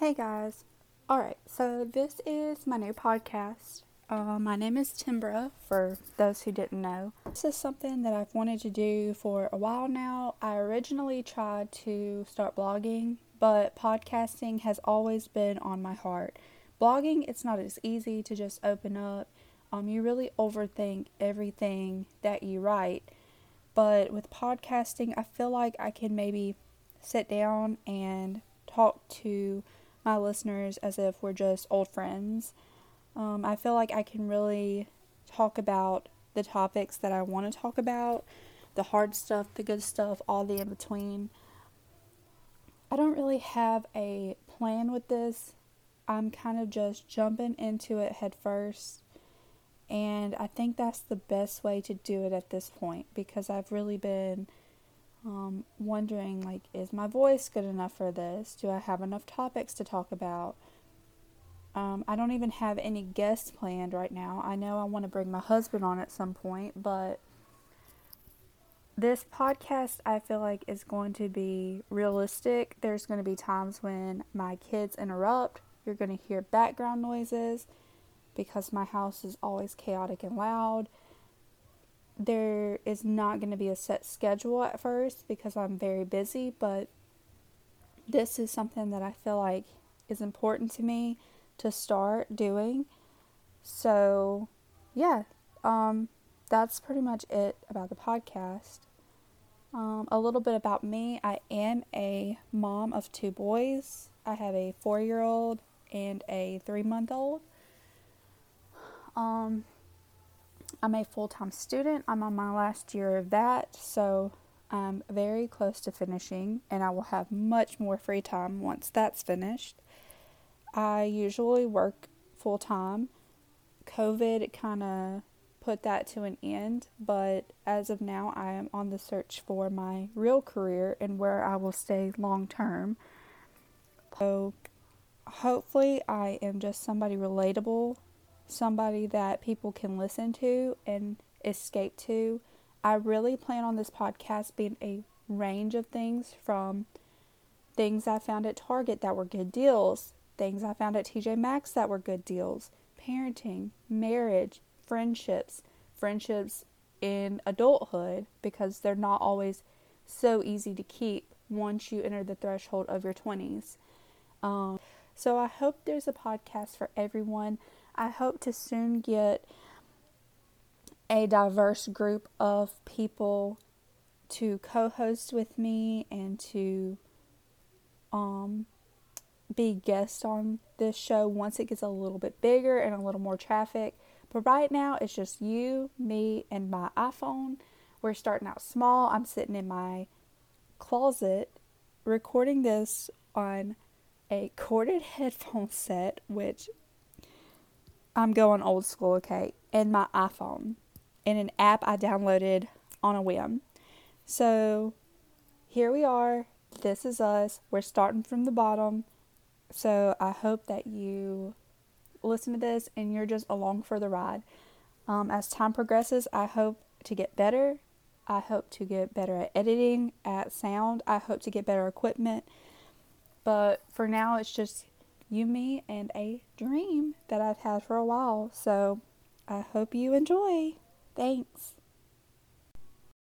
Hey guys. Alright, so this is my new podcast. Uh, my name is Timbra, for those who didn't know. This is something that I've wanted to do for a while now. I originally tried to start blogging, but podcasting has always been on my heart. Blogging, it's not as easy to just open up. Um, you really overthink everything that you write. But with podcasting, I feel like I can maybe sit down and talk to my listeners as if we're just old friends. Um, I feel like I can really talk about the topics that I want to talk about the hard stuff, the good stuff, all the in between. I don't really have a plan with this. I'm kind of just jumping into it head first. And I think that's the best way to do it at this point because I've really been um, wondering like is my voice good enough for this? Do i have enough topics to talk about? Um, i don't even have any guests planned right now. I know i want to bring my husband on at some point but this podcast i feel like is going to be realistic. There's going to be times when my kids interrupt. You're going to hear background noises because my house is always chaotic and loud there is not going to be a set schedule at first because I'm very busy, but this is something that I feel like is important to me to start doing. So, yeah, um, that's pretty much it about the podcast. Um, a little bit about me I am a mom of two boys. I have a four year old and a three month old. Um, I'm a full time student. I'm on my last year of that, so I'm very close to finishing, and I will have much more free time once that's finished. I usually work full time. COVID kind of put that to an end, but as of now, I am on the search for my real career and where I will stay long term. So, hopefully, I am just somebody relatable somebody that people can listen to and escape to. I really plan on this podcast being a range of things from things I found at Target that were good deals, things I found at TJ Maxx that were good deals, parenting, marriage, friendships, friendships in adulthood because they're not always so easy to keep once you enter the threshold of your 20s. Um, so I hope there's a podcast for everyone. I hope to soon get a diverse group of people to co-host with me and to um, be guests on this show once it gets a little bit bigger and a little more traffic. But right now it's just you, me, and my iPhone. We're starting out small. I'm sitting in my closet recording this on a corded headphone set, which I'm going old school, okay, and my iPhone in an app I downloaded on a whim. So here we are. This is us. We're starting from the bottom. So I hope that you listen to this and you're just along for the ride. Um, as time progresses, I hope to get better. I hope to get better at editing, at sound. I hope to get better equipment. But for now, it's just you, me, and a dream that I've had for a while. So I hope you enjoy. Thanks.